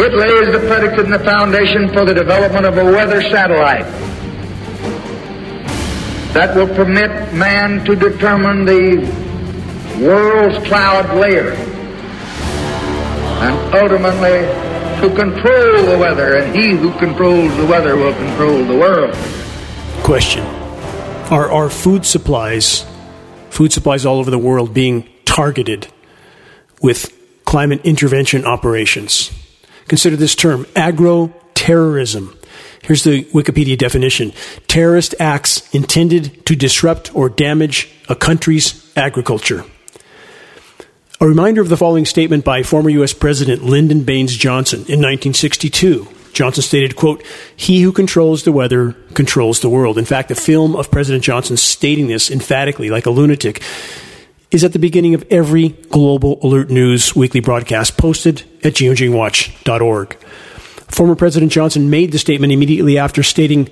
It lays the predicate and the foundation for the development of a weather satellite that will permit man to determine the world's cloud layer and ultimately to control the weather, and he who controls the weather will control the world. Question Are our food supplies, food supplies all over the world, being targeted with climate intervention operations? Consider this term agro terrorism. Here's the Wikipedia definition terrorist acts intended to disrupt or damage a country's agriculture. A reminder of the following statement by former U.S. President Lyndon Baines Johnson in 1962. Johnson stated, quote, He who controls the weather controls the world. In fact, the film of President Johnson stating this emphatically, like a lunatic, is at the beginning of every Global Alert News weekly broadcast posted at geoengineeringwatch.org. Former President Johnson made the statement immediately after stating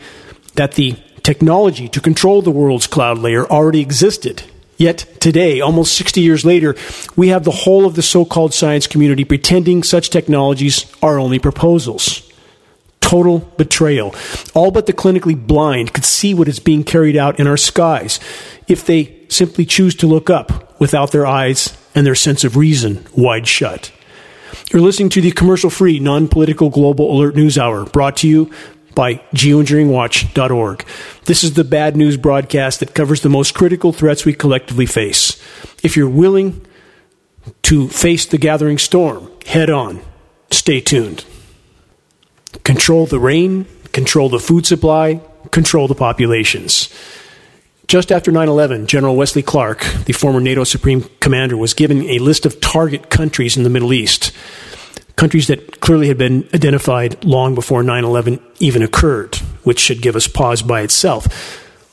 that the technology to control the world's cloud layer already existed. Yet today, almost 60 years later, we have the whole of the so called science community pretending such technologies are only proposals. Total betrayal. All but the clinically blind could see what is being carried out in our skies if they simply choose to look up without their eyes and their sense of reason wide shut. You're listening to the commercial free, non political global alert news hour brought to you by geoengineeringwatch.org. This is the bad news broadcast that covers the most critical threats we collectively face. If you're willing to face the gathering storm head on, stay tuned. Control the rain, control the food supply, control the populations. Just after 9 11, General Wesley Clark, the former NATO Supreme Commander, was given a list of target countries in the Middle East. Countries that clearly had been identified long before 9 11 even occurred, which should give us pause by itself.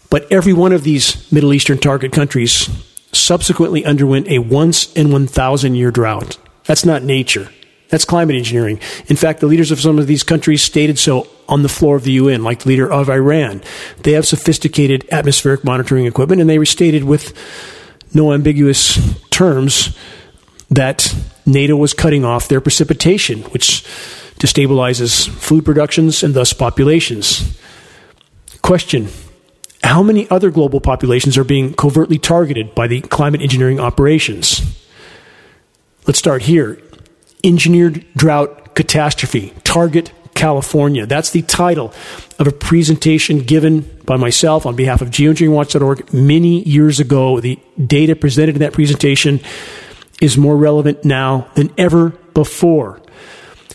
But every one of these Middle Eastern target countries subsequently underwent a once in 1,000 year drought. That's not nature. That's climate engineering. In fact, the leaders of some of these countries stated so on the floor of the UN, like the leader of Iran. They have sophisticated atmospheric monitoring equipment, and they restated with no ambiguous terms that NATO was cutting off their precipitation, which destabilizes food productions and thus populations. Question How many other global populations are being covertly targeted by the climate engineering operations? Let's start here Engineered Drought Catastrophe, Target California. That's the title of a presentation given by myself on behalf of geoengineeringwatch.org many years ago. The data presented in that presentation is more relevant now than ever before.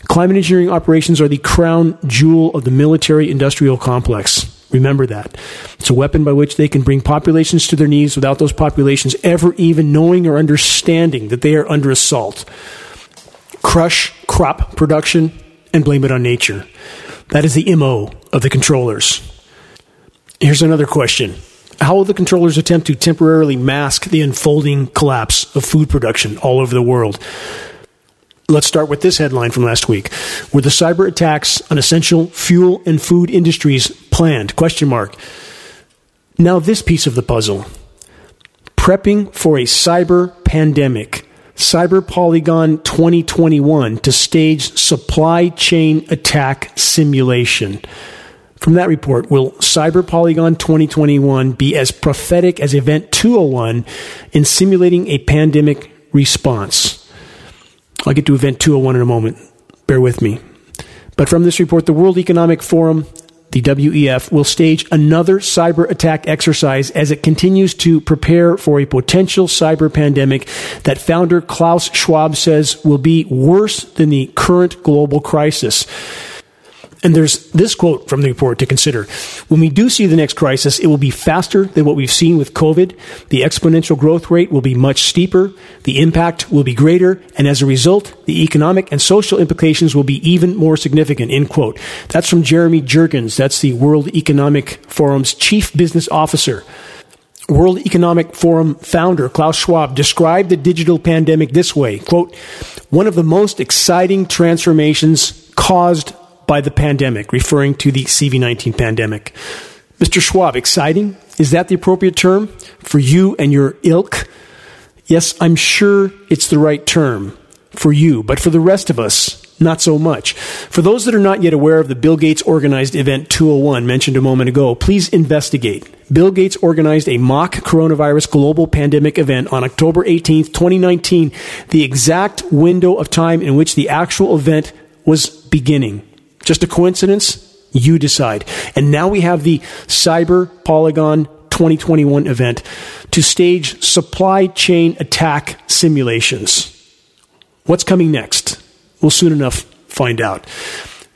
Climate engineering operations are the crown jewel of the military industrial complex. Remember that. It's a weapon by which they can bring populations to their knees without those populations ever even knowing or understanding that they are under assault crush crop production, and blame it on nature. That is the MO of the controllers. Here's another question How will the controllers attempt to temporarily mask the unfolding collapse of food production all over the world? Let's start with this headline from last week. Were the cyber attacks on essential fuel and food industries planned? Question mark. Now this piece of the puzzle. Prepping for a cyber pandemic Cyber Polygon 2021 to stage supply chain attack simulation. From that report, will Cyber Polygon 2021 be as prophetic as Event 201 in simulating a pandemic response? I'll get to Event 201 in a moment. Bear with me. But from this report, the World Economic Forum the WEF will stage another cyber attack exercise as it continues to prepare for a potential cyber pandemic that founder Klaus Schwab says will be worse than the current global crisis. And there's this quote from the report to consider. When we do see the next crisis, it will be faster than what we've seen with COVID. The exponential growth rate will be much steeper. The impact will be greater. And as a result, the economic and social implications will be even more significant. End quote. That's from Jeremy Jurgens. That's the World Economic Forum's chief business officer. World Economic Forum founder Klaus Schwab described the digital pandemic this way, quote, one of the most exciting transformations caused by the pandemic, referring to the CV19 pandemic. Mr. Schwab, exciting? Is that the appropriate term for you and your ilk? Yes, I'm sure it's the right term for you, but for the rest of us, not so much. For those that are not yet aware of the Bill Gates organized event 201 mentioned a moment ago, please investigate. Bill Gates organized a mock coronavirus global pandemic event on October 18th, 2019, the exact window of time in which the actual event was beginning. Just a coincidence? You decide. And now we have the Cyber Polygon 2021 event to stage supply chain attack simulations. What's coming next? We'll soon enough find out.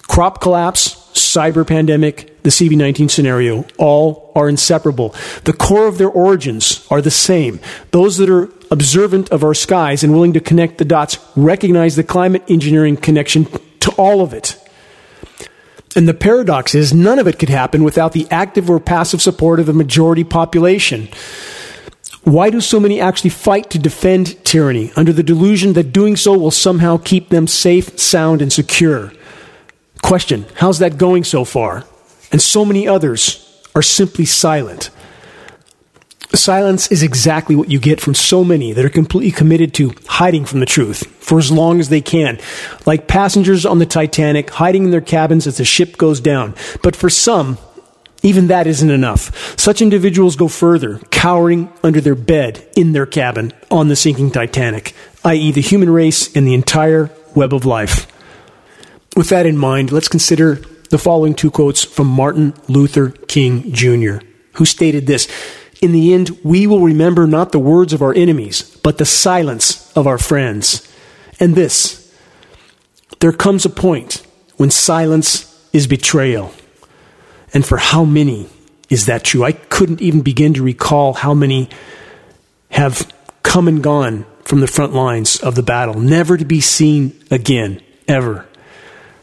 Crop collapse, cyber pandemic, the CV19 scenario, all are inseparable. The core of their origins are the same. Those that are observant of our skies and willing to connect the dots recognize the climate engineering connection to all of it. And the paradox is none of it could happen without the active or passive support of the majority population. Why do so many actually fight to defend tyranny under the delusion that doing so will somehow keep them safe, sound, and secure? Question How's that going so far? And so many others are simply silent. Silence is exactly what you get from so many that are completely committed to hiding from the truth for as long as they can, like passengers on the Titanic hiding in their cabins as the ship goes down. But for some, even that isn't enough. Such individuals go further, cowering under their bed in their cabin on the sinking Titanic, i.e., the human race and the entire web of life. With that in mind, let's consider the following two quotes from Martin Luther King Jr., who stated this in the end, we will remember not the words of our enemies, but the silence of our friends. And this there comes a point when silence is betrayal. And for how many is that true? I couldn't even begin to recall how many have come and gone from the front lines of the battle, never to be seen again, ever.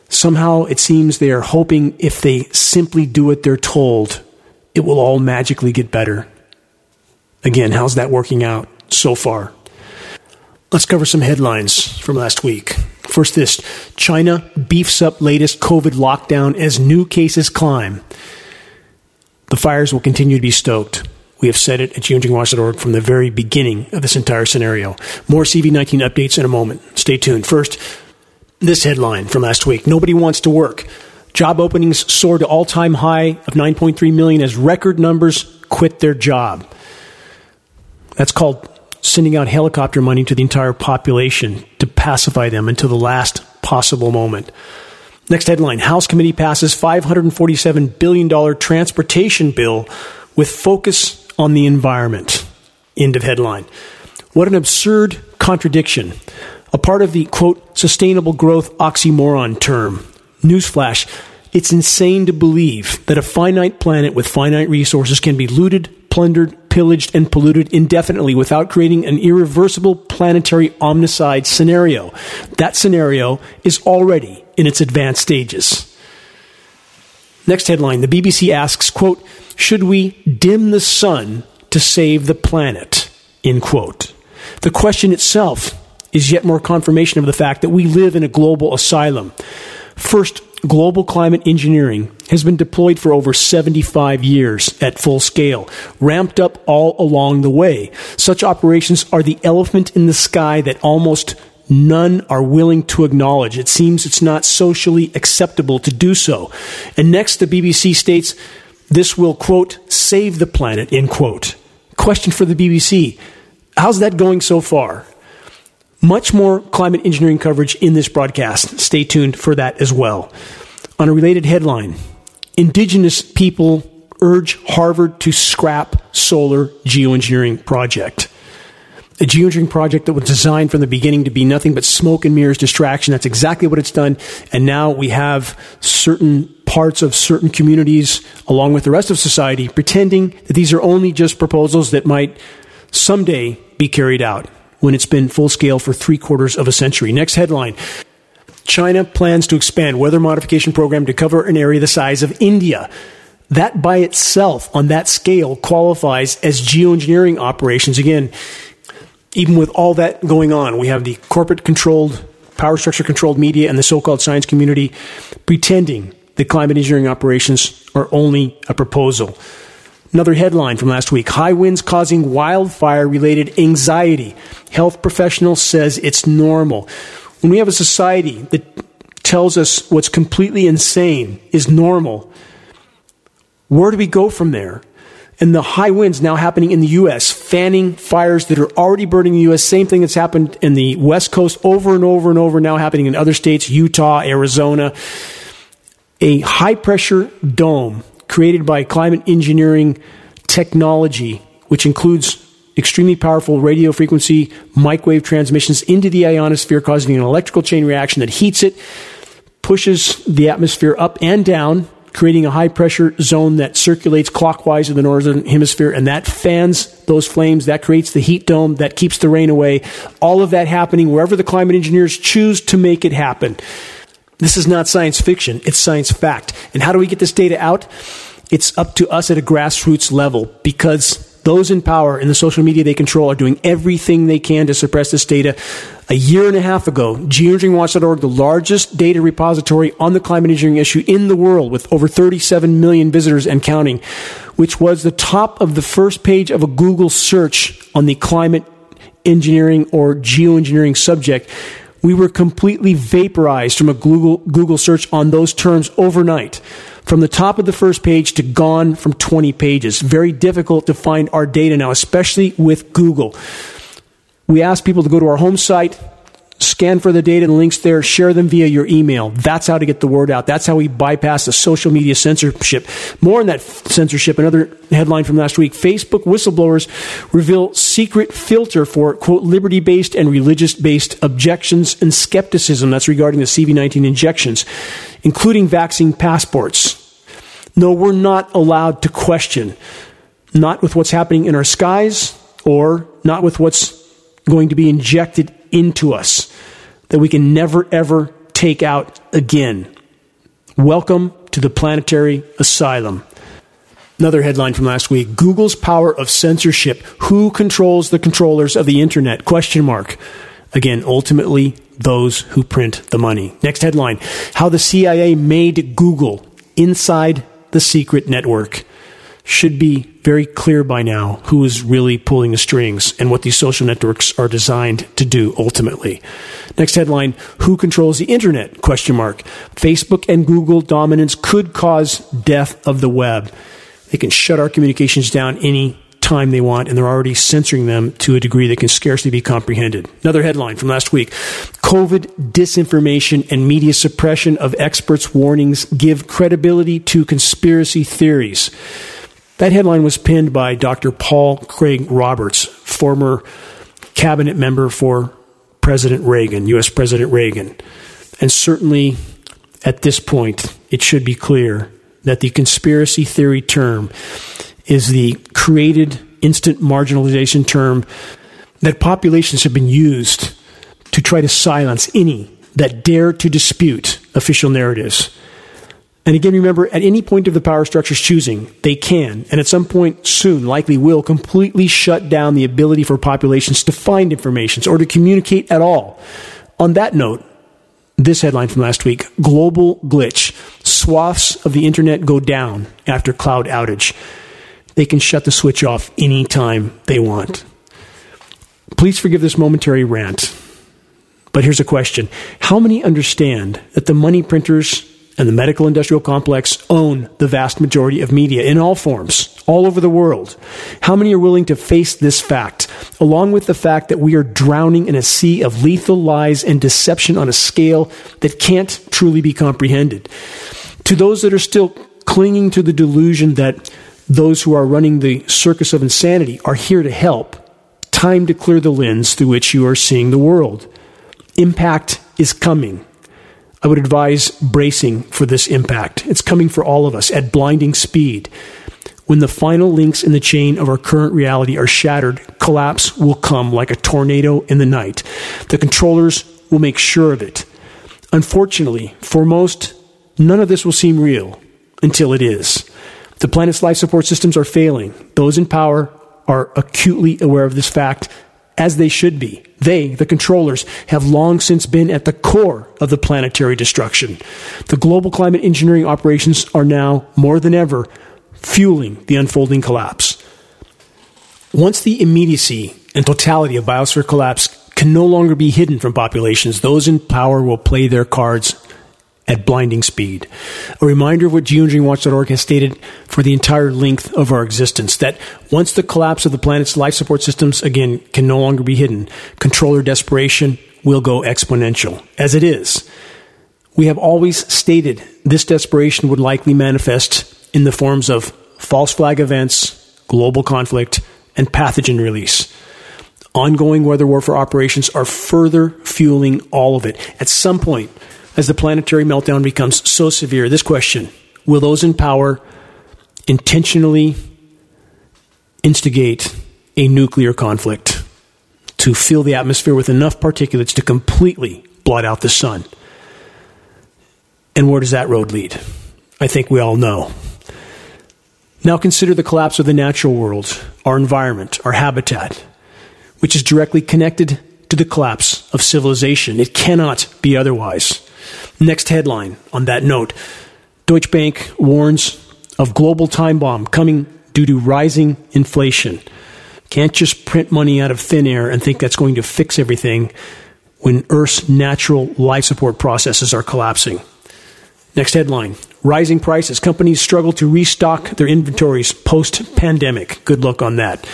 Somehow it seems they are hoping if they simply do what they're told, it will all magically get better. Again, how's that working out so far? Let's cover some headlines from last week. First, this China beefs up latest COVID lockdown as new cases climb. The fires will continue to be stoked. We have said it at geoengineeringwatch.org from the very beginning of this entire scenario. More CV19 updates in a moment. Stay tuned. First, this headline from last week Nobody wants to work. Job openings soar to all time high of 9.3 million as record numbers quit their job. That's called sending out helicopter money to the entire population to pacify them until the last possible moment. Next headline House committee passes $547 billion transportation bill with focus on the environment. End of headline. What an absurd contradiction. A part of the quote, sustainable growth oxymoron term. Newsflash it's insane to believe that a finite planet with finite resources can be looted, plundered, pillaged, and polluted indefinitely without creating an irreversible planetary omnicide scenario. That scenario is already in its advanced stages. Next headline, the BBC asks, quote, should we dim the sun to save the planet? End quote. The question itself is yet more confirmation of the fact that we live in a global asylum. First, global climate engineering has been deployed for over 75 years at full scale, ramped up all along the way. Such operations are the elephant in the sky that almost none are willing to acknowledge. It seems it's not socially acceptable to do so. And next, the BBC states this will, quote, save the planet, end quote. Question for the BBC How's that going so far? Much more climate engineering coverage in this broadcast. Stay tuned for that as well. On a related headline, Indigenous people urge Harvard to scrap solar geoengineering project. A geoengineering project that was designed from the beginning to be nothing but smoke and mirrors distraction. That's exactly what it's done. And now we have certain parts of certain communities, along with the rest of society, pretending that these are only just proposals that might someday be carried out when it's been full scale for three quarters of a century. Next headline. China plans to expand weather modification program to cover an area the size of India. That by itself, on that scale, qualifies as geoengineering operations. Again, even with all that going on, we have the corporate controlled, power structure controlled media and the so called science community pretending that climate engineering operations are only a proposal. Another headline from last week High winds causing wildfire related anxiety. Health professional says it's normal. When we have a society that tells us what's completely insane is normal, where do we go from there? And the high winds now happening in the U.S., fanning fires that are already burning the U.S. Same thing that's happened in the West Coast over and over and over, now happening in other states, Utah, Arizona. A high pressure dome created by climate engineering technology, which includes extremely powerful radio frequency microwave transmissions into the ionosphere, causing an electrical chain reaction that heats it, pushes the atmosphere up and down creating a high pressure zone that circulates clockwise in the northern hemisphere, and that fans those flames. That creates the heat dome that keeps the rain away. All of that happening wherever the climate engineers choose to make it happen. This is not science fiction, it's science fact. And how do we get this data out? It's up to us at a grassroots level because those in power in the social media they control are doing everything they can to suppress this data. A year and a half ago, geoengineeringwatch.org, the largest data repository on the climate engineering issue in the world with over 37 million visitors and counting, which was the top of the first page of a Google search on the climate engineering or geoengineering subject. We were completely vaporized from a Google, Google search on those terms overnight from the top of the first page to gone from 20 pages. Very difficult to find our data now, especially with Google. We ask people to go to our home site, scan for the data and links there, share them via your email. That's how to get the word out. That's how we bypass the social media censorship. More on that censorship, another headline from last week. Facebook whistleblowers reveal secret filter for, quote, liberty based and religious based objections and skepticism. That's regarding the CV19 injections, including vaccine passports. No, we're not allowed to question, not with what's happening in our skies or not with what's going to be injected into us that we can never ever take out again. Welcome to the planetary asylum. Another headline from last week Google's power of censorship. Who controls the controllers of the internet? Question mark. Again, ultimately, those who print the money. Next headline How the CIA made Google inside the secret network. Should be very clear by now who is really pulling the strings and what these social networks are designed to do ultimately. Next headline, who controls the internet? Question mark. Facebook and Google dominance could cause death of the web. They can shut our communications down any time they want, and they're already censoring them to a degree that can scarcely be comprehended. Another headline from last week COVID disinformation and media suppression of experts' warnings give credibility to conspiracy theories. That headline was pinned by Dr. Paul Craig Roberts, former cabinet member for President Reagan, U.S. President Reagan. And certainly at this point, it should be clear that the conspiracy theory term is the created instant marginalization term that populations have been used to try to silence any that dare to dispute official narratives. And again, remember, at any point of the power structure's choosing, they can, and at some point soon, likely will, completely shut down the ability for populations to find information or to communicate at all. On that note, this headline from last week Global glitch. Swaths of the internet go down after cloud outage they can shut the switch off anytime they want. Please forgive this momentary rant, but here's a question How many understand that the money printers and the medical industrial complex own the vast majority of media in all forms, all over the world. How many are willing to face this fact, along with the fact that we are drowning in a sea of lethal lies and deception on a scale that can't truly be comprehended? To those that are still clinging to the delusion that those who are running the circus of insanity are here to help. Time to clear the lens through which you are seeing the world. Impact is coming. I would advise bracing for this impact. It's coming for all of us at blinding speed. When the final links in the chain of our current reality are shattered, collapse will come like a tornado in the night. The controllers will make sure of it. Unfortunately, for most, none of this will seem real until it is. The planet's life support systems are failing. Those in power are acutely aware of this fact, as they should be. They, the controllers, have long since been at the core of the planetary destruction. The global climate engineering operations are now, more than ever, fueling the unfolding collapse. Once the immediacy and totality of biosphere collapse can no longer be hidden from populations, those in power will play their cards at blinding speed. A reminder of what geoengineeringwatch.org has stated for the entire length of our existence that once the collapse of the planet's life support systems again can no longer be hidden, controller desperation will go exponential. As it is, we have always stated this desperation would likely manifest in the forms of false flag events, global conflict, and pathogen release. Ongoing weather warfare operations are further fueling all of it. At some point, as the planetary meltdown becomes so severe, this question will those in power intentionally instigate a nuclear conflict to fill the atmosphere with enough particulates to completely blot out the sun? And where does that road lead? I think we all know. Now consider the collapse of the natural world, our environment, our habitat, which is directly connected to the collapse of civilization. It cannot be otherwise. Next headline on that note Deutsche Bank warns of global time bomb coming due to rising inflation. Can't just print money out of thin air and think that's going to fix everything when Earth's natural life support processes are collapsing. Next headline Rising prices. Companies struggle to restock their inventories post pandemic. Good luck on that.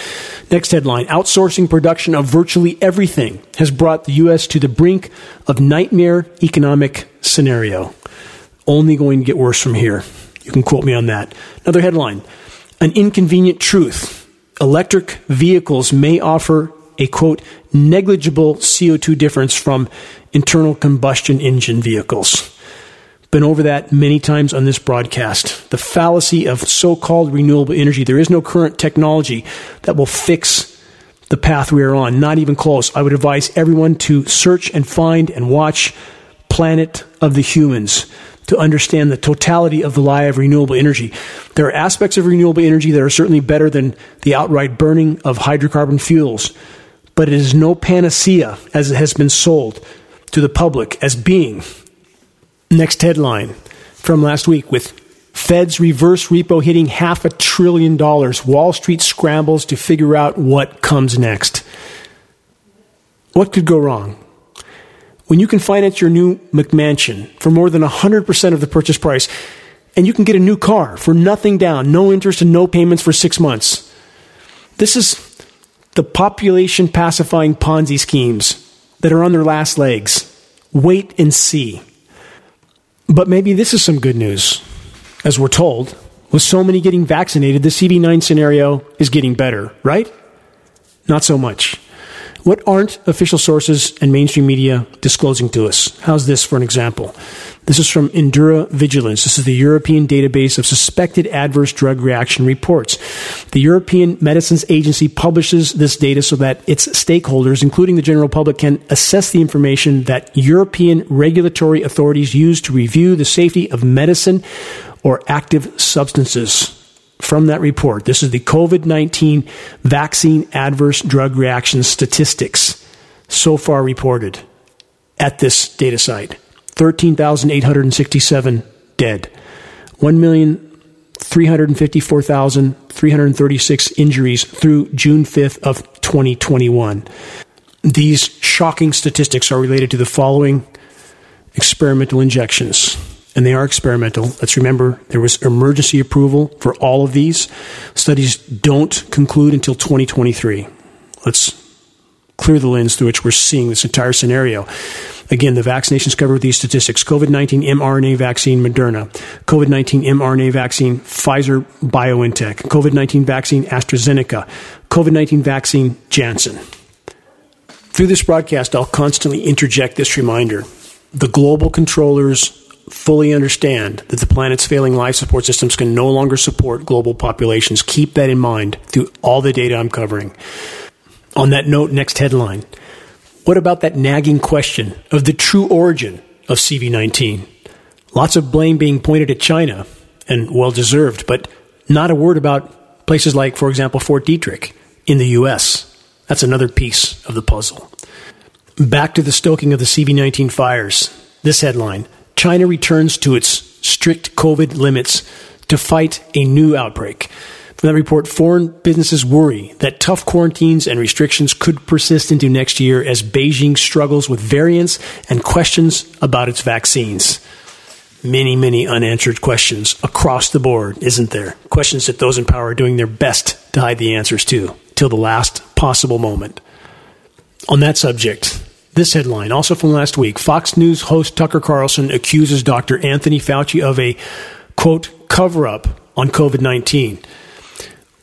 Next headline Outsourcing production of virtually everything has brought the U.S. to the brink of nightmare economic scenario. Only going to get worse from here. You can quote me on that. Another headline An inconvenient truth. Electric vehicles may offer a quote, negligible CO2 difference from internal combustion engine vehicles been over that many times on this broadcast. The fallacy of so called renewable energy. There is no current technology that will fix the path we are on, not even close. I would advise everyone to search and find and watch Planet of the Humans to understand the totality of the lie of renewable energy. There are aspects of renewable energy that are certainly better than the outright burning of hydrocarbon fuels, but it is no panacea as it has been sold to the public as being Next headline from last week with Fed's reverse repo hitting half a trillion dollars. Wall Street scrambles to figure out what comes next. What could go wrong? When you can finance your new McMansion for more than 100% of the purchase price, and you can get a new car for nothing down, no interest and no payments for six months. This is the population pacifying Ponzi schemes that are on their last legs. Wait and see. But maybe this is some good news. As we're told, with so many getting vaccinated, the CV9 scenario is getting better, right? Not so much. What aren't official sources and mainstream media disclosing to us? How's this for an example? This is from EudraVigilance. This is the European database of suspected adverse drug reaction reports. The European Medicines Agency publishes this data so that its stakeholders, including the general public, can assess the information that European regulatory authorities use to review the safety of medicine or active substances from that report. This is the COVID 19 vaccine adverse drug reaction statistics so far reported at this data site 13,867 dead, 1,354,336 injuries through June 5th of 2021. These shocking statistics are related to the following experimental injections and they are experimental. Let's remember there was emergency approval for all of these. Studies don't conclude until 2023. Let's clear the lens through which we're seeing this entire scenario. Again, the vaccinations covered with these statistics COVID 19 mRNA vaccine Moderna, COVID 19 mRNA vaccine Pfizer BioNTech, COVID 19 vaccine AstraZeneca, COVID 19 vaccine Janssen. Through this broadcast, I'll constantly interject this reminder. The global controllers fully understand that the planet's failing life support systems can no longer support global populations. Keep that in mind through all the data I'm covering. On that note, next headline. What about that nagging question of the true origin of CV19? Lots of blame being pointed at China, and well deserved, but not a word about places like, for example, Fort Detrick in the U.S. That's another piece of the puzzle. Back to the stoking of the CV19 fires. This headline China returns to its strict COVID limits to fight a new outbreak. From that report, foreign businesses worry that tough quarantines and restrictions could persist into next year as Beijing struggles with variants and questions about its vaccines. many, many unanswered questions across the board, isn't there? Questions that those in power are doing their best to hide the answers to, till the last possible moment. On that subject, this headline, also from last week Fox News host Tucker Carlson accuses Dr. Anthony Fauci of a, quote, cover up on COVID 19.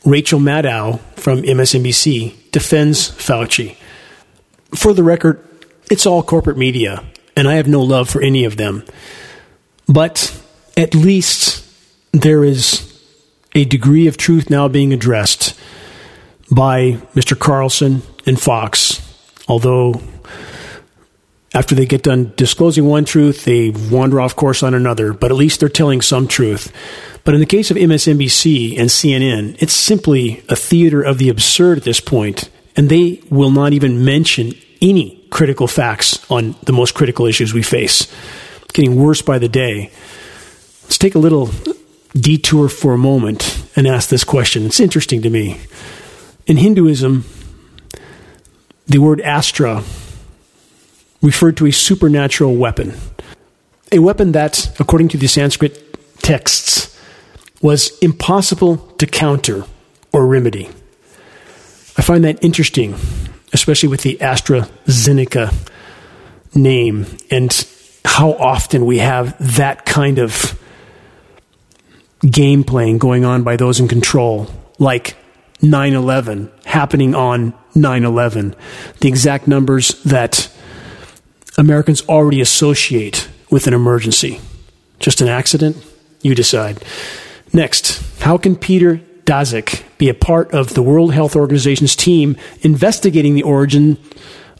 Rachel Maddow from MSNBC defends Fauci. For the record, it's all corporate media, and I have no love for any of them. But at least there is a degree of truth now being addressed by Mr. Carlson and Fox, although after they get done disclosing one truth, they wander off course on another, but at least they're telling some truth. But in the case of MSNBC and CNN, it's simply a theater of the absurd at this point, and they will not even mention any critical facts on the most critical issues we face. It's getting worse by the day. Let's take a little detour for a moment and ask this question. It's interesting to me. In Hinduism, the word astra referred to a supernatural weapon. A weapon that, according to the Sanskrit texts, was impossible to counter or remedy. I find that interesting, especially with the AstraZeneca name and how often we have that kind of game playing going on by those in control, like 9 11 happening on 9 11. The exact numbers that Americans already associate with an emergency. Just an accident? You decide. Next, how can Peter Daszak be a part of the World Health Organization's team investigating the origin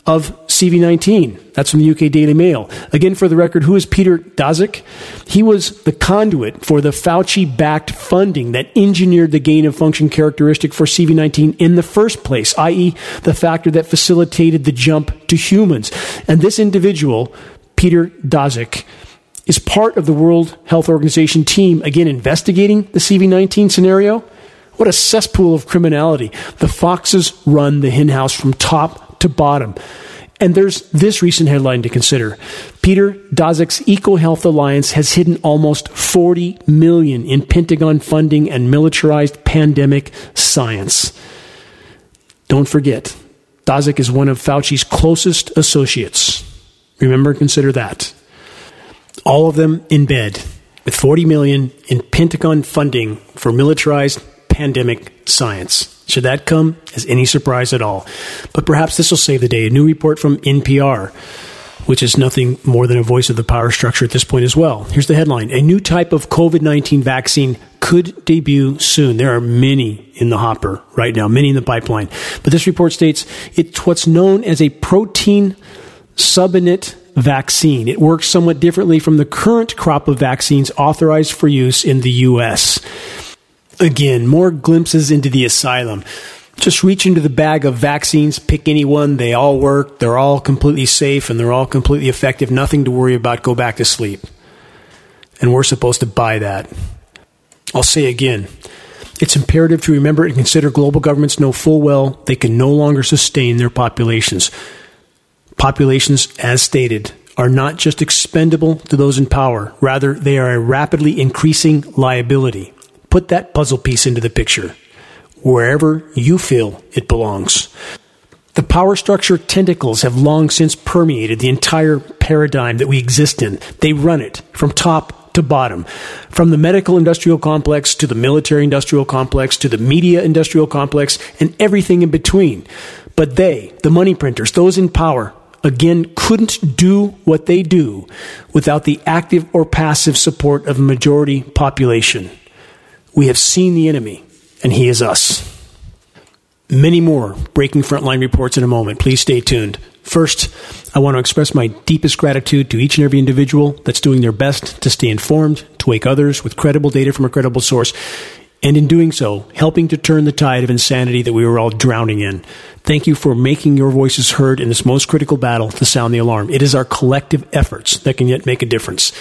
of CV19? That's from the UK Daily Mail. Again, for the record, who is Peter Daszak? He was the conduit for the Fauci backed funding that engineered the gain of function characteristic for CV19 in the first place, i.e., the factor that facilitated the jump to humans. And this individual, Peter Daszak, is part of the World Health Organization team, again, investigating the CV19 scenario. What a cesspool of criminality. The Foxes run the henhouse from top to bottom. And there's this recent headline to consider. Peter Daszak's EcoHealth Alliance has hidden almost 40 million in Pentagon funding and militarized pandemic science. Don't forget, Daszak is one of Fauci's closest associates. Remember, consider that all of them in bed with 40 million in Pentagon funding for militarized pandemic science. Should that come as any surprise at all? But perhaps this will save the day. A new report from NPR, which is nothing more than a voice of the power structure at this point as well. Here's the headline A new type of COVID 19 vaccine could debut soon. There are many in the hopper right now, many in the pipeline. But this report states it's what's known as a protein subunit vaccine. It works somewhat differently from the current crop of vaccines authorized for use in the U.S. Again, more glimpses into the asylum. Just reach into the bag of vaccines, pick any one. They all work. They're all completely safe and they're all completely effective. Nothing to worry about. Go back to sleep. And we're supposed to buy that. I'll say again it's imperative to remember and consider global governments know full well they can no longer sustain their populations. Populations, as stated, are not just expendable to those in power, rather, they are a rapidly increasing liability. Put that puzzle piece into the picture, wherever you feel it belongs. The power structure tentacles have long since permeated the entire paradigm that we exist in. They run it from top to bottom, from the medical industrial complex to the military industrial complex to the media industrial complex and everything in between. But they, the money printers, those in power, again, couldn't do what they do without the active or passive support of a majority population. We have seen the enemy, and he is us. Many more breaking frontline reports in a moment. Please stay tuned. First, I want to express my deepest gratitude to each and every individual that's doing their best to stay informed, to wake others with credible data from a credible source, and in doing so, helping to turn the tide of insanity that we were all drowning in. Thank you for making your voices heard in this most critical battle to sound the alarm. It is our collective efforts that can yet make a difference.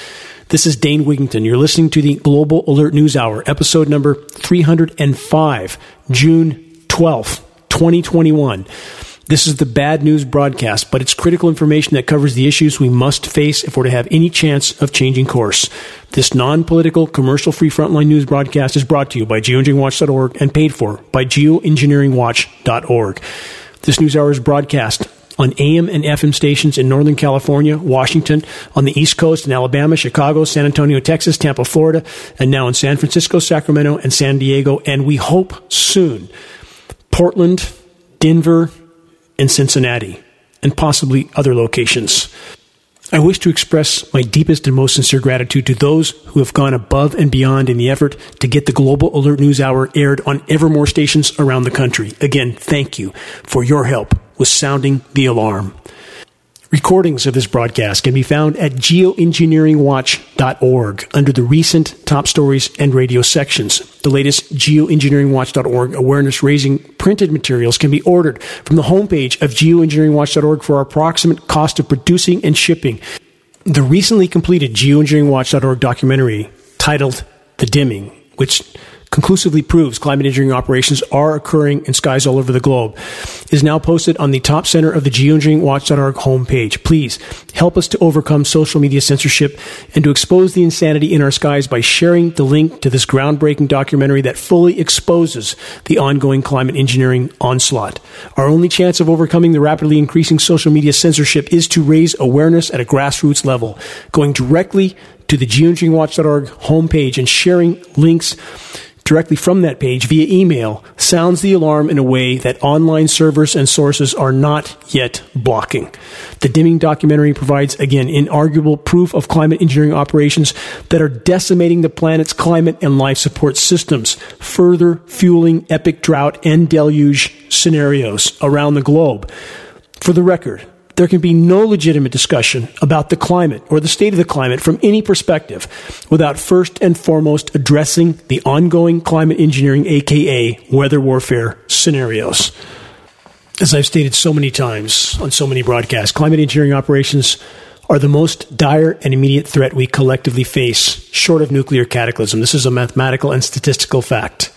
This is Dane Wigington. You're listening to the Global Alert News Hour, episode number 305, June 12th, 2021. This is the bad news broadcast, but it's critical information that covers the issues we must face if we're to have any chance of changing course. This non political, commercial free frontline news broadcast is brought to you by geoengineeringwatch.org and paid for by geoengineeringwatch.org. This news hour is broadcast on AM and FM stations in Northern California, Washington, on the East Coast in Alabama, Chicago, San Antonio, Texas, Tampa, Florida, and now in San Francisco, Sacramento, and San Diego, and we hope soon Portland, Denver, and Cincinnati, and possibly other locations. I wish to express my deepest and most sincere gratitude to those who have gone above and beyond in the effort to get the Global Alert News Hour aired on ever more stations around the country. Again, thank you for your help with sounding the alarm. Recordings of this broadcast can be found at geoengineeringwatch.org under the recent top stories and radio sections. The latest geoengineeringwatch.org awareness raising printed materials can be ordered from the homepage of geoengineeringwatch.org for our approximate cost of producing and shipping. The recently completed geoengineeringwatch.org documentary titled The Dimming, which conclusively proves climate engineering operations are occurring in skies all over the globe, is now posted on the top center of the geoengineeringwatch.org homepage. Please help us to overcome social media censorship and to expose the insanity in our skies by sharing the link to this groundbreaking documentary that fully exposes the ongoing climate engineering onslaught. Our only chance of overcoming the rapidly increasing social media censorship is to raise awareness at a grassroots level, going directly to the geoengineeringwatch.org homepage and sharing links directly from that page via email sounds the alarm in a way that online servers and sources are not yet blocking. The dimming documentary provides, again, inarguable proof of climate engineering operations that are decimating the planet's climate and life support systems, further fueling epic drought and deluge scenarios around the globe. For the record, there can be no legitimate discussion about the climate or the state of the climate from any perspective without first and foremost addressing the ongoing climate engineering, aka weather warfare scenarios. As I've stated so many times on so many broadcasts, climate engineering operations are the most dire and immediate threat we collectively face, short of nuclear cataclysm. This is a mathematical and statistical fact.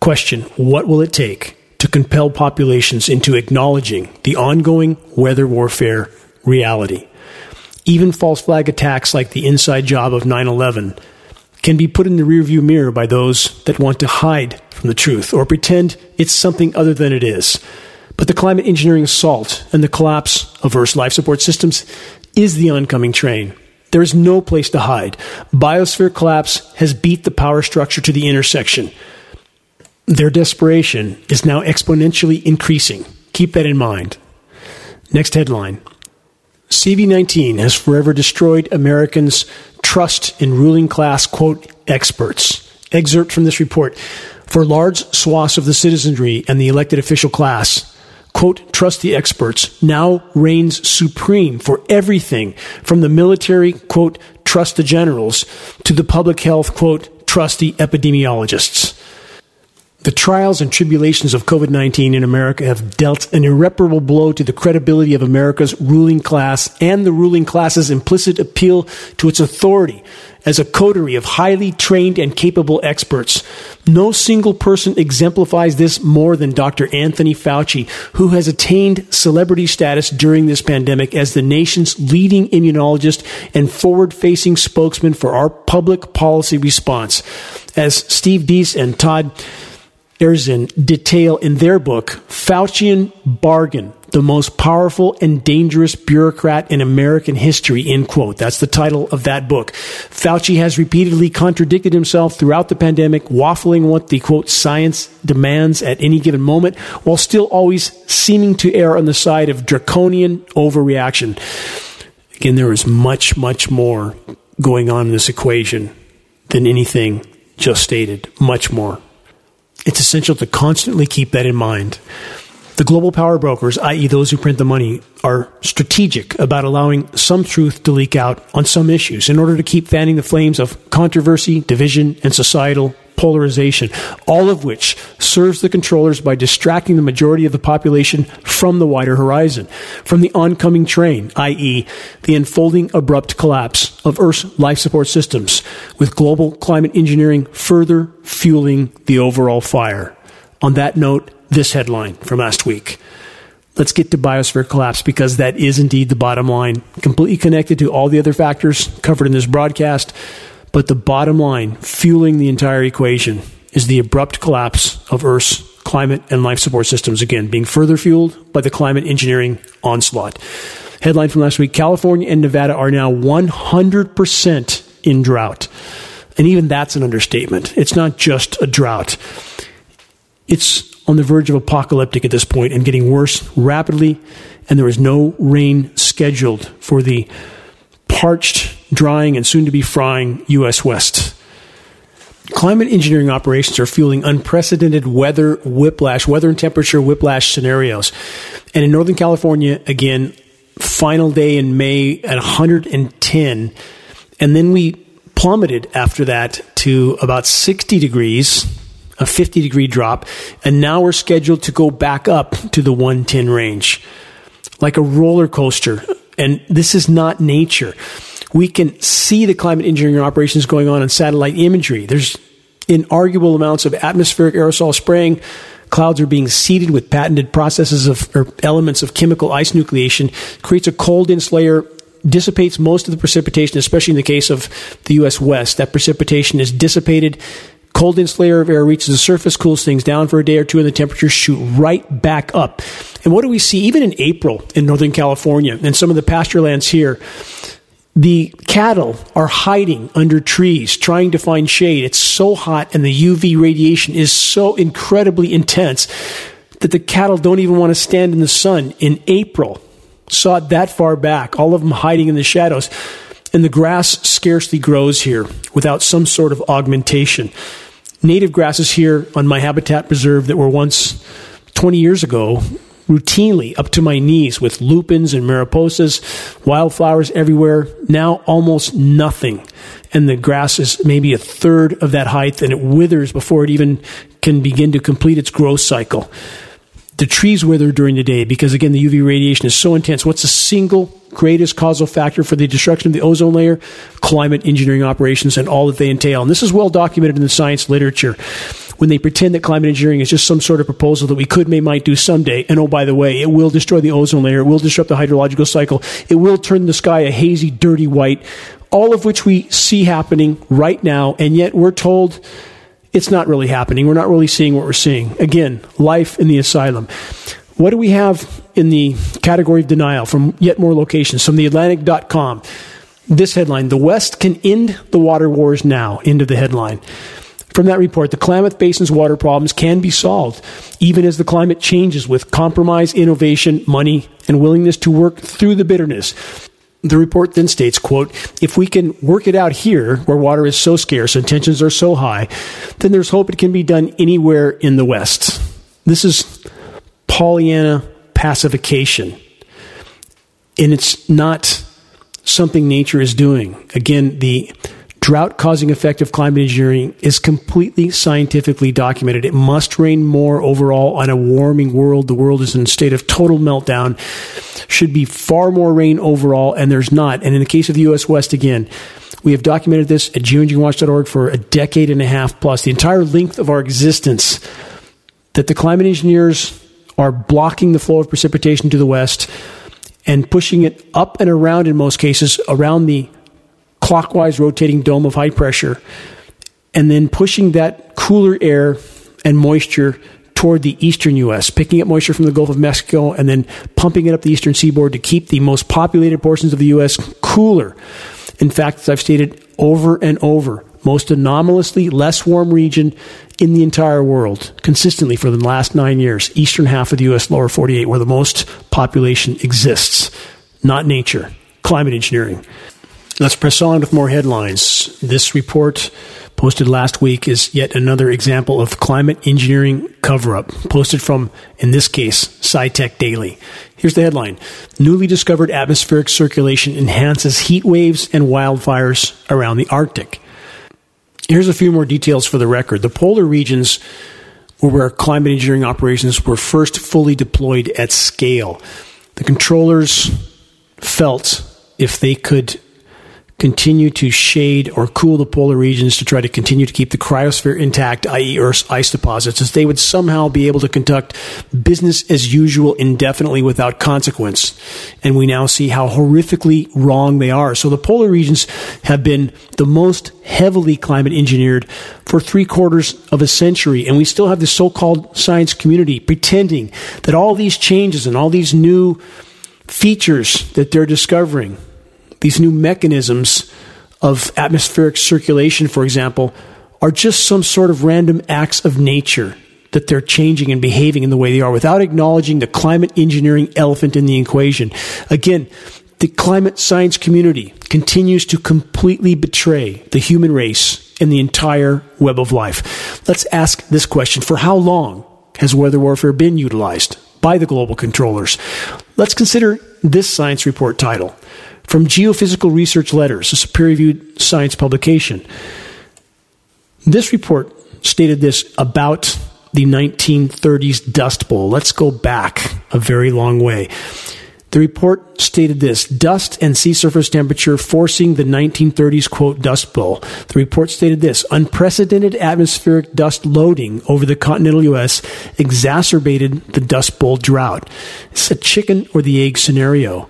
Question What will it take to compel populations into acknowledging the ongoing weather warfare reality. Even false flag attacks like the inside job of 9 11 can be put in the rearview mirror by those that want to hide from the truth or pretend it's something other than it is. But the climate engineering assault and the collapse of Earth's life support systems is the oncoming train. There is no place to hide. Biosphere collapse has beat the power structure to the intersection. Their desperation is now exponentially increasing. Keep that in mind. Next headline CV 19 has forever destroyed Americans' trust in ruling class, quote, experts. Excerpt from this report. For large swaths of the citizenry and the elected official class, quote, trust the experts now reigns supreme for everything from the military, quote, trust the generals, to the public health, quote, trust the epidemiologists. The trials and tribulations of COVID 19 in America have dealt an irreparable blow to the credibility of America's ruling class and the ruling class's implicit appeal to its authority as a coterie of highly trained and capable experts. No single person exemplifies this more than Dr. Anthony Fauci, who has attained celebrity status during this pandemic as the nation's leading immunologist and forward facing spokesman for our public policy response. As Steve Deace and Todd Erzen detail in their book, Faucian Bargain, the most powerful and dangerous bureaucrat in American history, end quote. That's the title of that book. Fauci has repeatedly contradicted himself throughout the pandemic, waffling what the quote science demands at any given moment, while still always seeming to err on the side of draconian overreaction. Again, there is much, much more going on in this equation than anything just stated. Much more. It's essential to constantly keep that in mind. The global power brokers, i.e., those who print the money, are strategic about allowing some truth to leak out on some issues in order to keep fanning the flames of controversy, division, and societal polarization, all of which serves the controllers by distracting the majority of the population from the wider horizon, from the oncoming train, i.e., the unfolding abrupt collapse of Earth's life support systems, with global climate engineering further fueling the overall fire. On that note, this headline from last week. let's get to biosphere collapse because that is indeed the bottom line, completely connected to all the other factors covered in this broadcast. But the bottom line, fueling the entire equation, is the abrupt collapse of Earth's climate and life support systems, again, being further fueled by the climate engineering onslaught. Headline from last week California and Nevada are now 100% in drought. And even that's an understatement. It's not just a drought, it's on the verge of apocalyptic at this point and getting worse rapidly. And there is no rain scheduled for the parched, drying, and soon to be frying U.S. West. Climate engineering operations are fueling unprecedented weather whiplash, weather and temperature whiplash scenarios. And in Northern California, again, final day in May at 110. And then we plummeted after that to about 60 degrees, a 50 degree drop. And now we're scheduled to go back up to the 110 range like a roller coaster. And this is not nature. We can see the climate engineering operations going on in satellite imagery. There's inarguable amounts of atmospheric aerosol spraying Clouds are being seeded with patented processes of or elements of chemical ice nucleation, creates a cold dense layer dissipates most of the precipitation, especially in the case of the U.S. West. That precipitation is dissipated. Cold dense layer of air reaches the surface, cools things down for a day or two, and the temperatures shoot right back up. And what do we see even in April in Northern California and some of the pasture lands here? The cattle are hiding under trees, trying to find shade. It's so hot, and the UV radiation is so incredibly intense that the cattle don't even want to stand in the sun. In April, saw it that far back, all of them hiding in the shadows. And the grass scarcely grows here without some sort of augmentation. Native grasses here on my habitat preserve that were once 20 years ago routinely up to my knees with lupins and mariposas, wildflowers everywhere. Now almost nothing. And the grass is maybe a third of that height and it withers before it even can begin to complete its growth cycle. The trees wither during the day because, again, the UV radiation is so intense. What's the single greatest causal factor for the destruction of the ozone layer? Climate engineering operations and all that they entail. And this is well documented in the science literature when they pretend that climate engineering is just some sort of proposal that we could, may, might do someday. And oh, by the way, it will destroy the ozone layer. It will disrupt the hydrological cycle. It will turn the sky a hazy, dirty white. All of which we see happening right now. And yet we're told it's not really happening. We're not really seeing what we're seeing. Again, life in the asylum. What do we have in the category of denial from yet more locations? From theatlantic.com. This headline The West can end the water wars now. End of the headline. From that report, the Klamath Basin's water problems can be solved, even as the climate changes with compromise, innovation, money, and willingness to work through the bitterness. The report then states, quote, if we can work it out here where water is so scarce and tensions are so high, then there's hope it can be done anywhere in the West. This is Pollyanna pacification. And it's not something nature is doing. Again, the drought causing effect of climate engineering is completely scientifically documented. It must rain more overall on a warming world. The world is in a state of total meltdown. Should be far more rain overall, and there's not. And in the case of the U.S. West, again, we have documented this at geoengineeringwatch.org for a decade and a half plus, the entire length of our existence, that the climate engineers are blocking the flow of precipitation to the west and pushing it up and around in most cases around the clockwise rotating dome of high pressure, and then pushing that cooler air and moisture toward the eastern U.S., picking up moisture from the Gulf of Mexico and then pumping it up the eastern seaboard to keep the most populated portions of the U.S. cooler. In fact, as I've stated over and over, most anomalously less warm region in the entire world, consistently for the last nine years, eastern half of the U.S. lower 48, where the most population exists. Not nature, climate engineering. Let's press on with more headlines. This report posted last week is yet another example of climate engineering cover up, posted from, in this case, SciTech Daily. Here's the headline Newly discovered atmospheric circulation enhances heat waves and wildfires around the Arctic. Here's a few more details for the record. The polar regions were where climate engineering operations were first fully deployed at scale. The controllers felt if they could continue to shade or cool the polar regions to try to continue to keep the cryosphere intact, i.e., Earth's ice deposits, as they would somehow be able to conduct business as usual indefinitely without consequence. And we now see how horrifically wrong they are. So the polar regions have been the most heavily climate engineered for three quarters of a century. And we still have the so called science community pretending that all these changes and all these new features that they're discovering these new mechanisms of atmospheric circulation, for example, are just some sort of random acts of nature that they're changing and behaving in the way they are without acknowledging the climate engineering elephant in the equation. Again, the climate science community continues to completely betray the human race and the entire web of life. Let's ask this question For how long has weather warfare been utilized by the global controllers? Let's consider this science report title from Geophysical Research Letters, a peer reviewed science publication. This report stated this about the 1930s Dust Bowl. Let's go back a very long way. The report stated this dust and sea surface temperature forcing the 1930s quote dust bowl. The report stated this unprecedented atmospheric dust loading over the continental U.S. exacerbated the dust bowl drought. It's a chicken or the egg scenario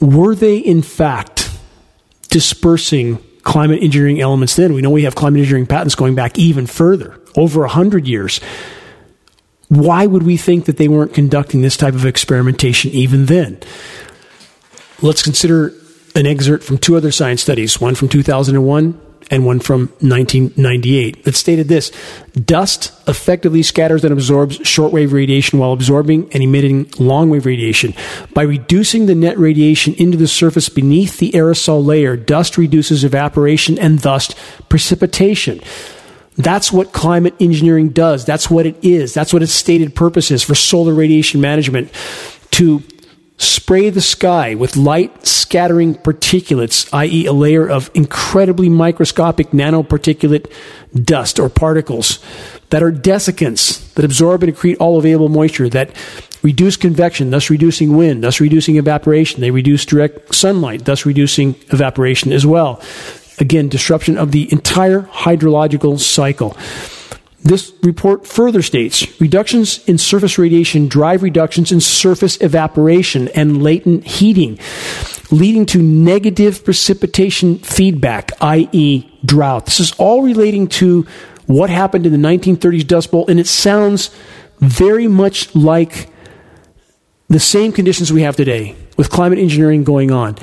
were they in fact dispersing climate engineering elements then? We know we have climate engineering patents going back even further, over 100 years. Why would we think that they weren't conducting this type of experimentation even then? Let's consider an excerpt from two other science studies, one from 2001 and one from 1998 that stated this dust effectively scatters and absorbs shortwave radiation while absorbing and emitting longwave radiation. By reducing the net radiation into the surface beneath the aerosol layer, dust reduces evaporation and thus precipitation. That's what climate engineering does. That's what it is. That's what its stated purpose is for solar radiation management to spray the sky with light scattering particulates, i.e., a layer of incredibly microscopic nanoparticulate dust or particles that are desiccants that absorb and accrete all available moisture, that reduce convection, thus reducing wind, thus reducing evaporation. They reduce direct sunlight, thus reducing evaporation as well. Again, disruption of the entire hydrological cycle. This report further states reductions in surface radiation drive reductions in surface evaporation and latent heating, leading to negative precipitation feedback, i.e., drought. This is all relating to what happened in the 1930s Dust Bowl, and it sounds very much like the same conditions we have today with climate engineering going on.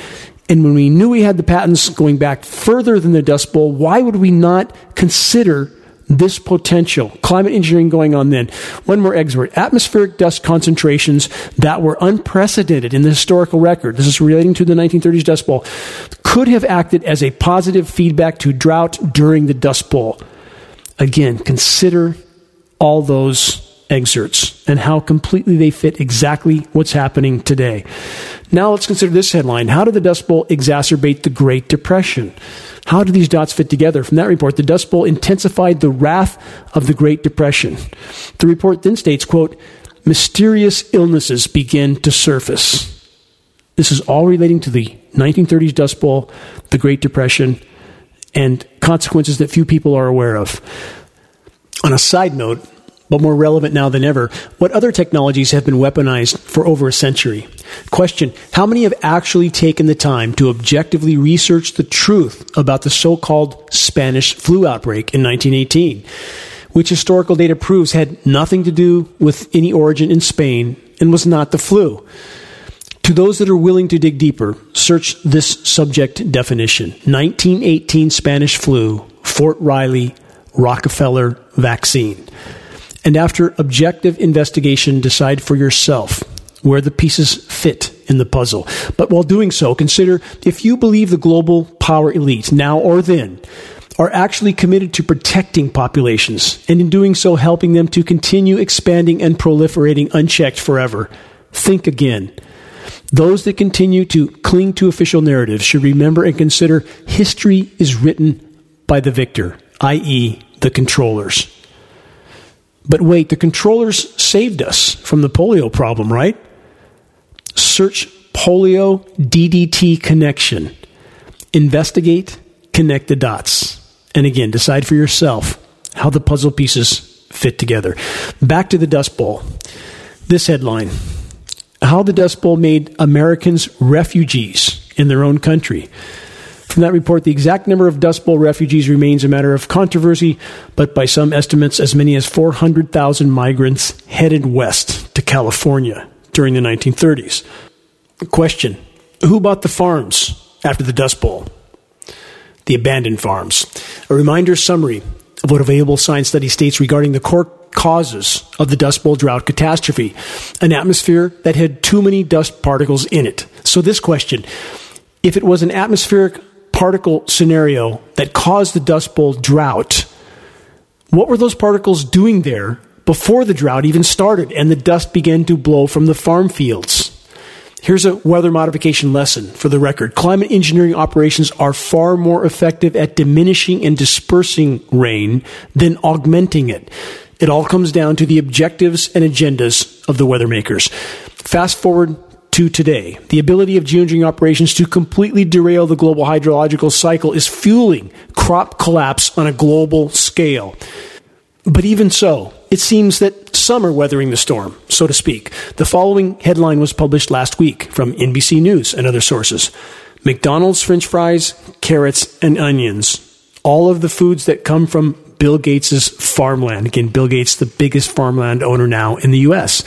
And when we knew we had the patents going back further than the Dust Bowl, why would we not consider this potential. Climate engineering going on then. One more excerpt. Atmospheric dust concentrations that were unprecedented in the historical record, this is relating to the 1930s Dust Bowl, could have acted as a positive feedback to drought during the Dust Bowl. Again, consider all those excerpts and how completely they fit exactly what's happening today. Now let's consider this headline How did the Dust Bowl exacerbate the Great Depression? How do these dots fit together? From that report, the Dust Bowl intensified the wrath of the Great Depression. The report then states, quote, mysterious illnesses begin to surface. This is all relating to the 1930s Dust Bowl, the Great Depression, and consequences that few people are aware of. On a side note, but more relevant now than ever, what other technologies have been weaponized for over a century? Question How many have actually taken the time to objectively research the truth about the so called Spanish flu outbreak in 1918, which historical data proves had nothing to do with any origin in Spain and was not the flu? To those that are willing to dig deeper, search this subject definition 1918 Spanish flu, Fort Riley, Rockefeller vaccine and after objective investigation, decide for yourself where the pieces fit in the puzzle. But while doing so, consider if you believe the global power elite, now or then, are actually committed to protecting populations, and in doing so, helping them to continue expanding and proliferating unchecked forever. Think again. Those that continue to cling to official narratives should remember and consider history is written by the victor, i.e., the controllers. But wait, the controllers saved us from the polio problem, right? Search polio DDT connection investigate, connect the dots, and again, decide for yourself how the puzzle pieces fit together. Back to the Dust Bowl. This headline How the Dust Bowl made Americans refugees in their own country. From that report, the exact number of Dust Bowl refugees remains a matter of controversy, but by some estimates, as many as 400,000 migrants headed west to California during the 1930s. Question Who bought the farms after the Dust Bowl? The abandoned farms. A reminder summary of what available science study states regarding the core causes of the Dust Bowl drought catastrophe an atmosphere that had too many dust particles in it. So, this question if it was an atmospheric particle scenario that caused the Dust Bowl drought, what were those particles doing there before the drought even started and the dust began to blow from the farm fields? Here's a weather modification lesson for the record. Climate engineering operations are far more effective at diminishing and dispersing rain than augmenting it. It all comes down to the objectives and agendas of the weather makers. Fast forward to today. The ability of geoengineering operations to completely derail the global hydrological cycle is fueling crop collapse on a global scale. But even so, it seems that some are weathering the storm, so to speak. The following headline was published last week from NBC News and other sources McDonald's French fries, carrots, and onions. All of the foods that come from Bill Gates' farmland. Again, Bill Gates, the biggest farmland owner now in the U.S.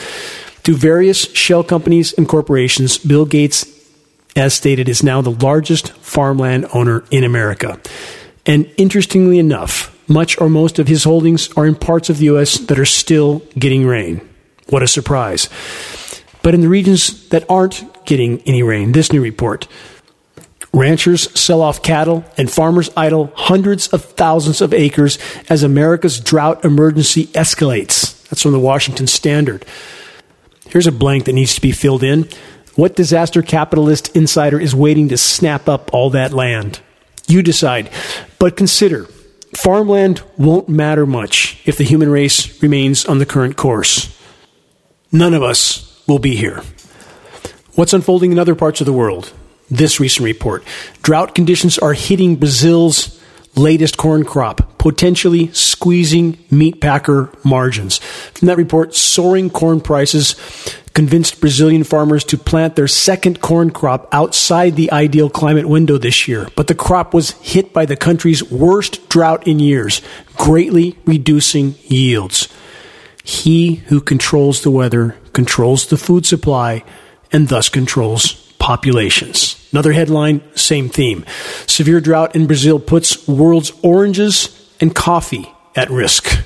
To various shell companies and corporations, Bill Gates, as stated, is now the largest farmland owner in America. And interestingly enough, much or most of his holdings are in parts of the U.S. that are still getting rain. What a surprise. But in the regions that aren't getting any rain, this new report ranchers sell off cattle and farmers idle hundreds of thousands of acres as America's drought emergency escalates. That's from the Washington Standard. Here's a blank that needs to be filled in. What disaster capitalist insider is waiting to snap up all that land? You decide. But consider farmland won't matter much if the human race remains on the current course. None of us will be here. What's unfolding in other parts of the world? This recent report. Drought conditions are hitting Brazil's latest corn crop, potentially squeezing meatpacker margins. From that report, soaring corn prices convinced Brazilian farmers to plant their second corn crop outside the ideal climate window this year. But the crop was hit by the country's worst drought in years, greatly reducing yields. He who controls the weather controls the food supply and thus controls populations. Another headline, same theme. Severe drought in Brazil puts world's oranges and coffee at risk.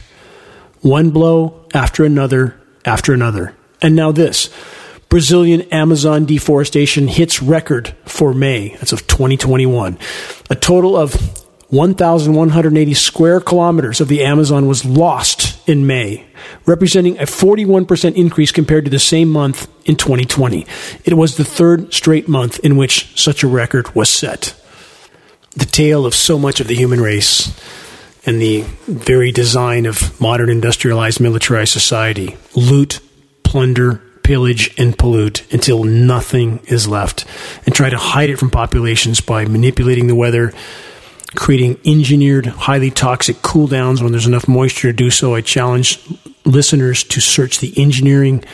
One blow after another after another. And now this. Brazilian Amazon deforestation hits record for May. That's of 2021. A total of 1,180 square kilometers of the Amazon was lost in May, representing a 41% increase compared to the same month in 2020. It was the third straight month in which such a record was set. The tale of so much of the human race and the very design of modern industrialized militarized society loot, plunder, pillage, and pollute until nothing is left, and try to hide it from populations by manipulating the weather creating engineered, highly toxic cool downs when there's enough moisture to do so. I challenge listeners to search the engineering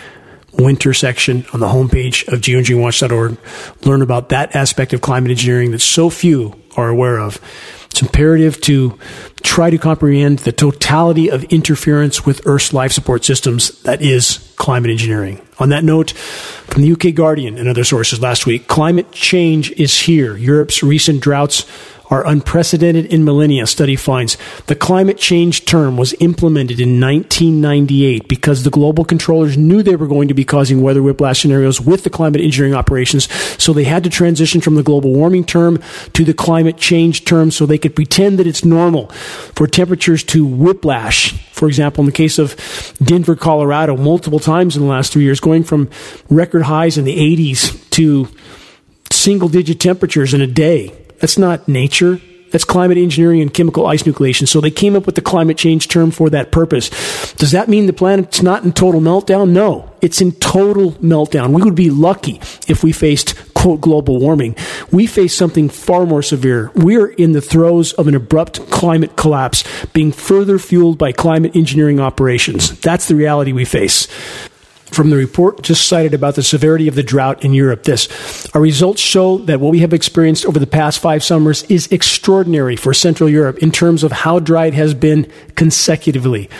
winter section on the homepage of geoengineeringwatch.org. Learn about that aspect of climate engineering that so few are aware of. It's imperative to try to comprehend the totality of interference with Earth's life support systems that is climate engineering. On that note, from the UK Guardian and other sources last week, climate change is here. Europe's recent droughts are unprecedented in millennia, study finds. The climate change term was implemented in 1998 because the global controllers knew they were going to be causing weather whiplash scenarios with the climate engineering operations. So they had to transition from the global warming term to the climate change term so they could pretend that it's normal for temperatures to whiplash. For example, in the case of Denver, Colorado, multiple times in the last three years, going from record highs in the 80s to single digit temperatures in a day that's not nature. That's climate engineering and chemical ice nucleation. So they came up with the climate change term for that purpose. Does that mean the planet's not in total meltdown? No, it's in total meltdown. We would be lucky if we faced quote global warming. We face something far more severe. We are in the throes of an abrupt climate collapse being further fueled by climate engineering operations. That's the reality we face from the report just cited about the severity of the drought in Europe. This. Our results show that what we have experienced over the past five summers is extraordinary for Central Europe in terms of how dry it has been consecutively.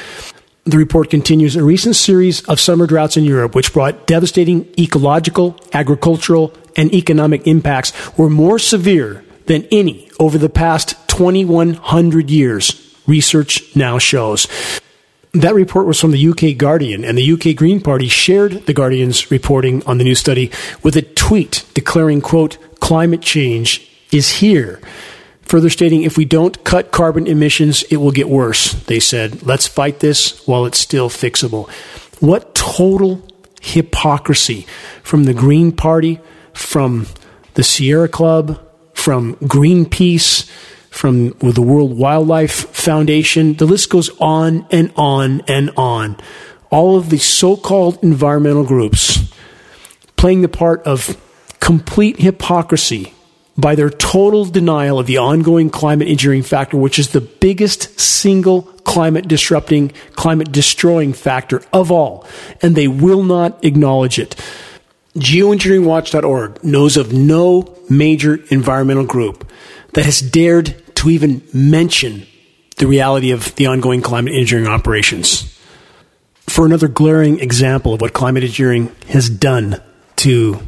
The report continues a recent series of summer droughts in Europe, which brought devastating ecological, agricultural, and economic impacts, were more severe than any over the past 2,100 years, research now shows. That report was from the UK Guardian, and the UK Green Party shared the Guardian's reporting on the new study with a tweet declaring, quote, climate change is here. Further stating, if we don't cut carbon emissions, it will get worse. They said, let's fight this while it's still fixable. What total hypocrisy from the Green Party, from the Sierra Club, from Greenpeace, from the World Wildlife Foundation. The list goes on and on and on. All of the so called environmental groups playing the part of complete hypocrisy by their total denial of the ongoing climate engineering factor, which is the biggest single climate disrupting, climate destroying factor of all. And they will not acknowledge it. Geoengineeringwatch.org knows of no major environmental group that has dared to even mention the reality of the ongoing climate engineering operations. For another glaring example of what climate engineering has done to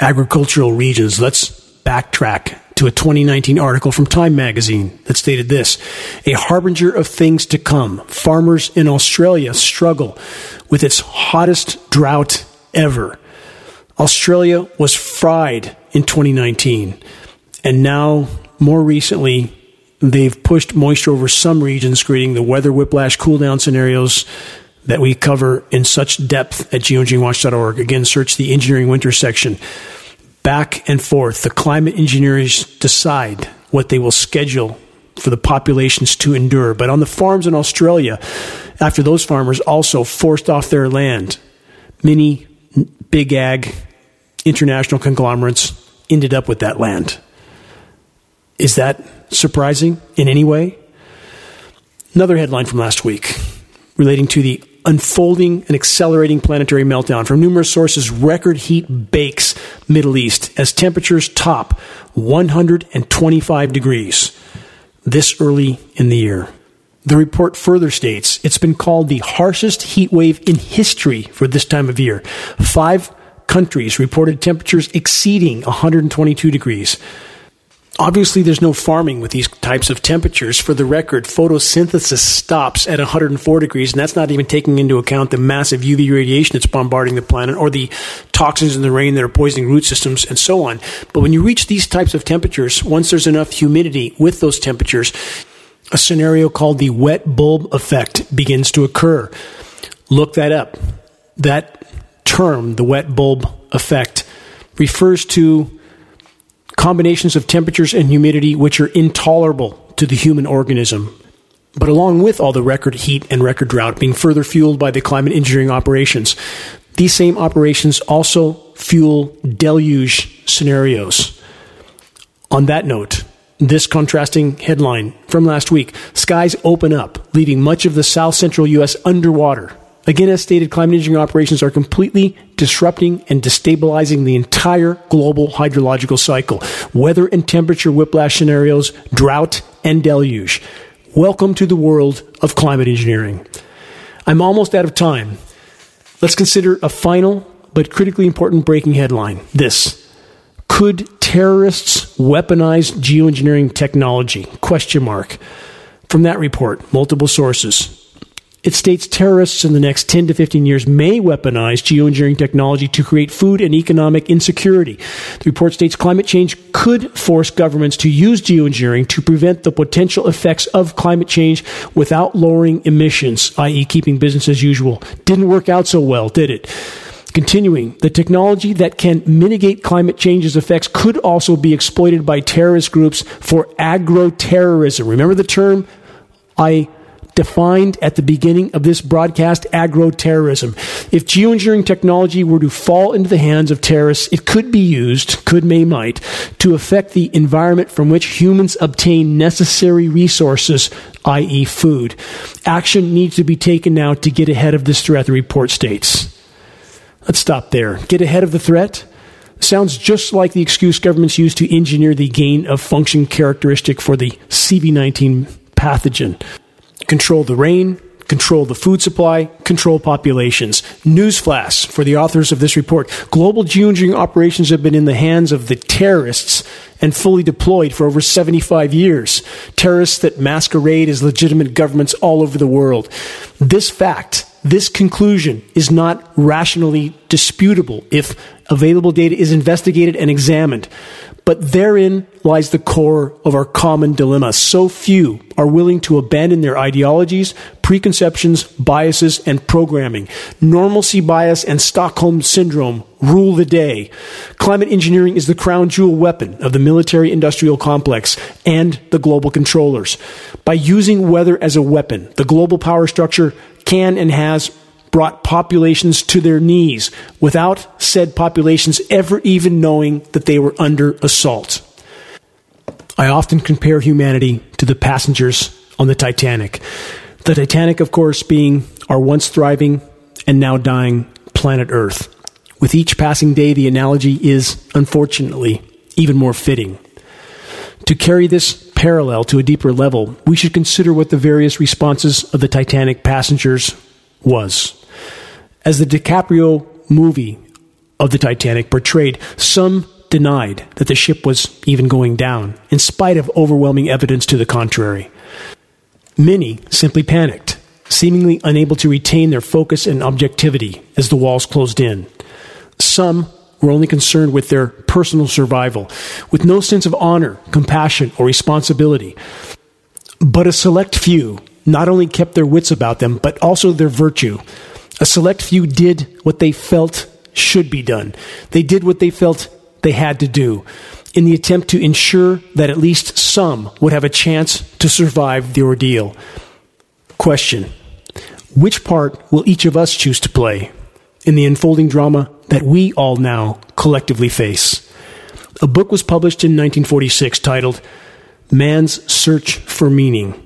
agricultural regions, let's backtrack to a 2019 article from Time magazine that stated this A harbinger of things to come. Farmers in Australia struggle with its hottest drought ever. Australia was fried in 2019, and now more recently, they've pushed moisture over some regions, creating the weather whiplash cool down scenarios that we cover in such depth at geoengineeringwatch.org. Again, search the engineering winter section. Back and forth, the climate engineers decide what they will schedule for the populations to endure. But on the farms in Australia, after those farmers also forced off their land, many big ag international conglomerates ended up with that land. Is that surprising in any way? Another headline from last week relating to the unfolding and accelerating planetary meltdown from numerous sources record heat bakes middle east as temperatures top 125 degrees this early in the year the report further states it's been called the harshest heat wave in history for this time of year five countries reported temperatures exceeding 122 degrees Obviously, there's no farming with these types of temperatures. For the record, photosynthesis stops at 104 degrees, and that's not even taking into account the massive UV radiation that's bombarding the planet or the toxins in the rain that are poisoning root systems and so on. But when you reach these types of temperatures, once there's enough humidity with those temperatures, a scenario called the wet bulb effect begins to occur. Look that up. That term, the wet bulb effect, refers to combinations of temperatures and humidity which are intolerable to the human organism. But along with all the record heat and record drought being further fueled by the climate engineering operations, these same operations also fuel deluge scenarios. On that note, this contrasting headline from last week skies open up, leaving much of the south central U.S. underwater Again, as stated, climate engineering operations are completely disrupting and destabilizing the entire global hydrological cycle. Weather and temperature whiplash scenarios, drought, and deluge. Welcome to the world of climate engineering. I'm almost out of time. Let's consider a final but critically important breaking headline. This. Could terrorists weaponize geoengineering technology? Question mark. From that report, multiple sources. It states terrorists in the next 10 to 15 years may weaponize geoengineering technology to create food and economic insecurity. The report states climate change could force governments to use geoengineering to prevent the potential effects of climate change without lowering emissions, i.e., keeping business as usual. Didn't work out so well, did it? Continuing, the technology that can mitigate climate change's effects could also be exploited by terrorist groups for agro terrorism. Remember the term? I defined at the beginning of this broadcast agro-terrorism. If geoengineering technology were to fall into the hands of terrorists, it could be used, could may might, to affect the environment from which humans obtain necessary resources, i.e. food. Action needs to be taken now to get ahead of this threat, the report states. Let's stop there. Get ahead of the threat? Sounds just like the excuse governments use to engineer the gain of function characteristic for the CV19 pathogen control the rain, control the food supply, control populations. Newsflash for the authors of this report global geoengineering operations have been in the hands of the terrorists and fully deployed for over 75 years. Terrorists that masquerade as legitimate governments all over the world. This fact, this conclusion is not rationally disputable if available data is investigated and examined. But therein lies the core of our common dilemma. So few are willing to abandon their ideologies, preconceptions, biases, and programming. Normalcy bias and Stockholm syndrome rule the day. Climate engineering is the crown jewel weapon of the military industrial complex and the global controllers. By using weather as a weapon, the global power structure can and has brought populations to their knees without said populations ever even knowing that they were under assault. I often compare humanity to the passengers on the Titanic. The Titanic, of course, being our once thriving and now dying planet Earth. With each passing day, the analogy is, unfortunately, even more fitting. To carry this parallel to a deeper level, we should consider what the various responses of the Titanic passengers was. As the DiCaprio movie of the Titanic portrayed, some denied that the ship was even going down, in spite of overwhelming evidence to the contrary. Many simply panicked, seemingly unable to retain their focus and objectivity as the walls closed in. Some were only concerned with their personal survival, with no sense of honor, compassion, or responsibility. But a select few not only kept their wits about them, but also their virtue. A select few did what they felt should be done. They did what they felt they had to do in the attempt to ensure that at least some would have a chance to survive the ordeal. Question Which part will each of us choose to play in the unfolding drama that we all now collectively face? A book was published in 1946 titled Man's Search for Meaning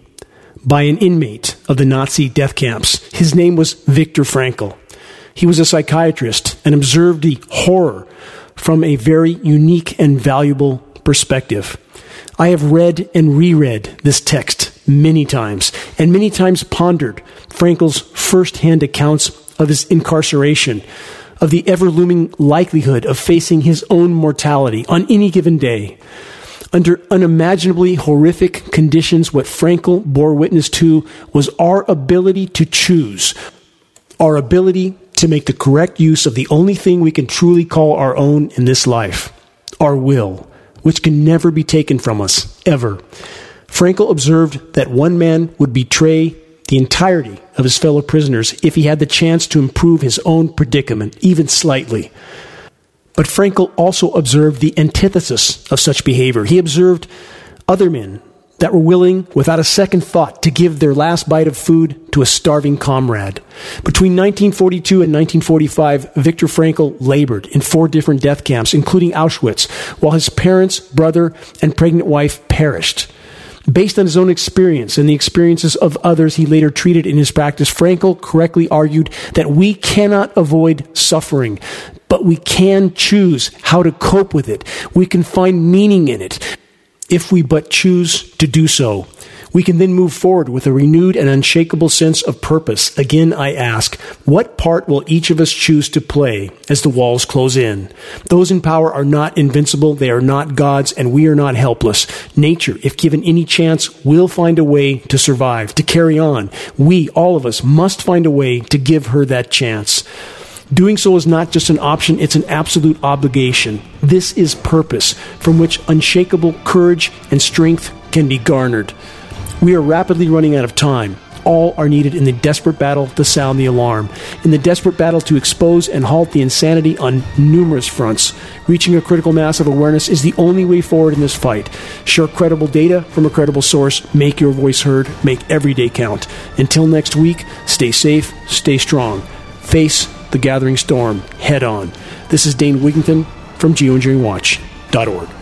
by an inmate of the Nazi death camps. His name was Viktor Frankl. He was a psychiatrist and observed the horror from a very unique and valuable perspective. I have read and reread this text many times, and many times pondered Frankl's first hand accounts of his incarceration, of the ever looming likelihood of facing his own mortality on any given day under unimaginably horrific conditions, what Frankl bore witness to was our ability to choose, our ability to make the correct use of the only thing we can truly call our own in this life our will, which can never be taken from us, ever. Frankl observed that one man would betray the entirety of his fellow prisoners if he had the chance to improve his own predicament, even slightly. But Frankl also observed the antithesis of such behavior. He observed other men that were willing, without a second thought, to give their last bite of food to a starving comrade. Between 1942 and 1945, Viktor Frankl labored in four different death camps, including Auschwitz, while his parents, brother, and pregnant wife perished. Based on his own experience and the experiences of others he later treated in his practice, Frankl correctly argued that we cannot avoid suffering but we can choose how to cope with it. We can find meaning in it if we but choose to do so. We can then move forward with a renewed and unshakable sense of purpose. Again, I ask, what part will each of us choose to play as the walls close in? Those in power are not invincible, they are not gods, and we are not helpless. Nature, if given any chance, will find a way to survive, to carry on. We, all of us, must find a way to give her that chance. Doing so is not just an option, it's an absolute obligation. This is purpose from which unshakable courage and strength can be garnered. We are rapidly running out of time. all are needed in the desperate battle to sound the alarm, in the desperate battle to expose and halt the insanity on numerous fronts. Reaching a critical mass of awareness is the only way forward in this fight. Share credible data from a credible source, make your voice heard, make every day count. Until next week, stay safe, stay strong. Face the gathering storm head on. This is Dane Wigington from geoengineeringwatch.org.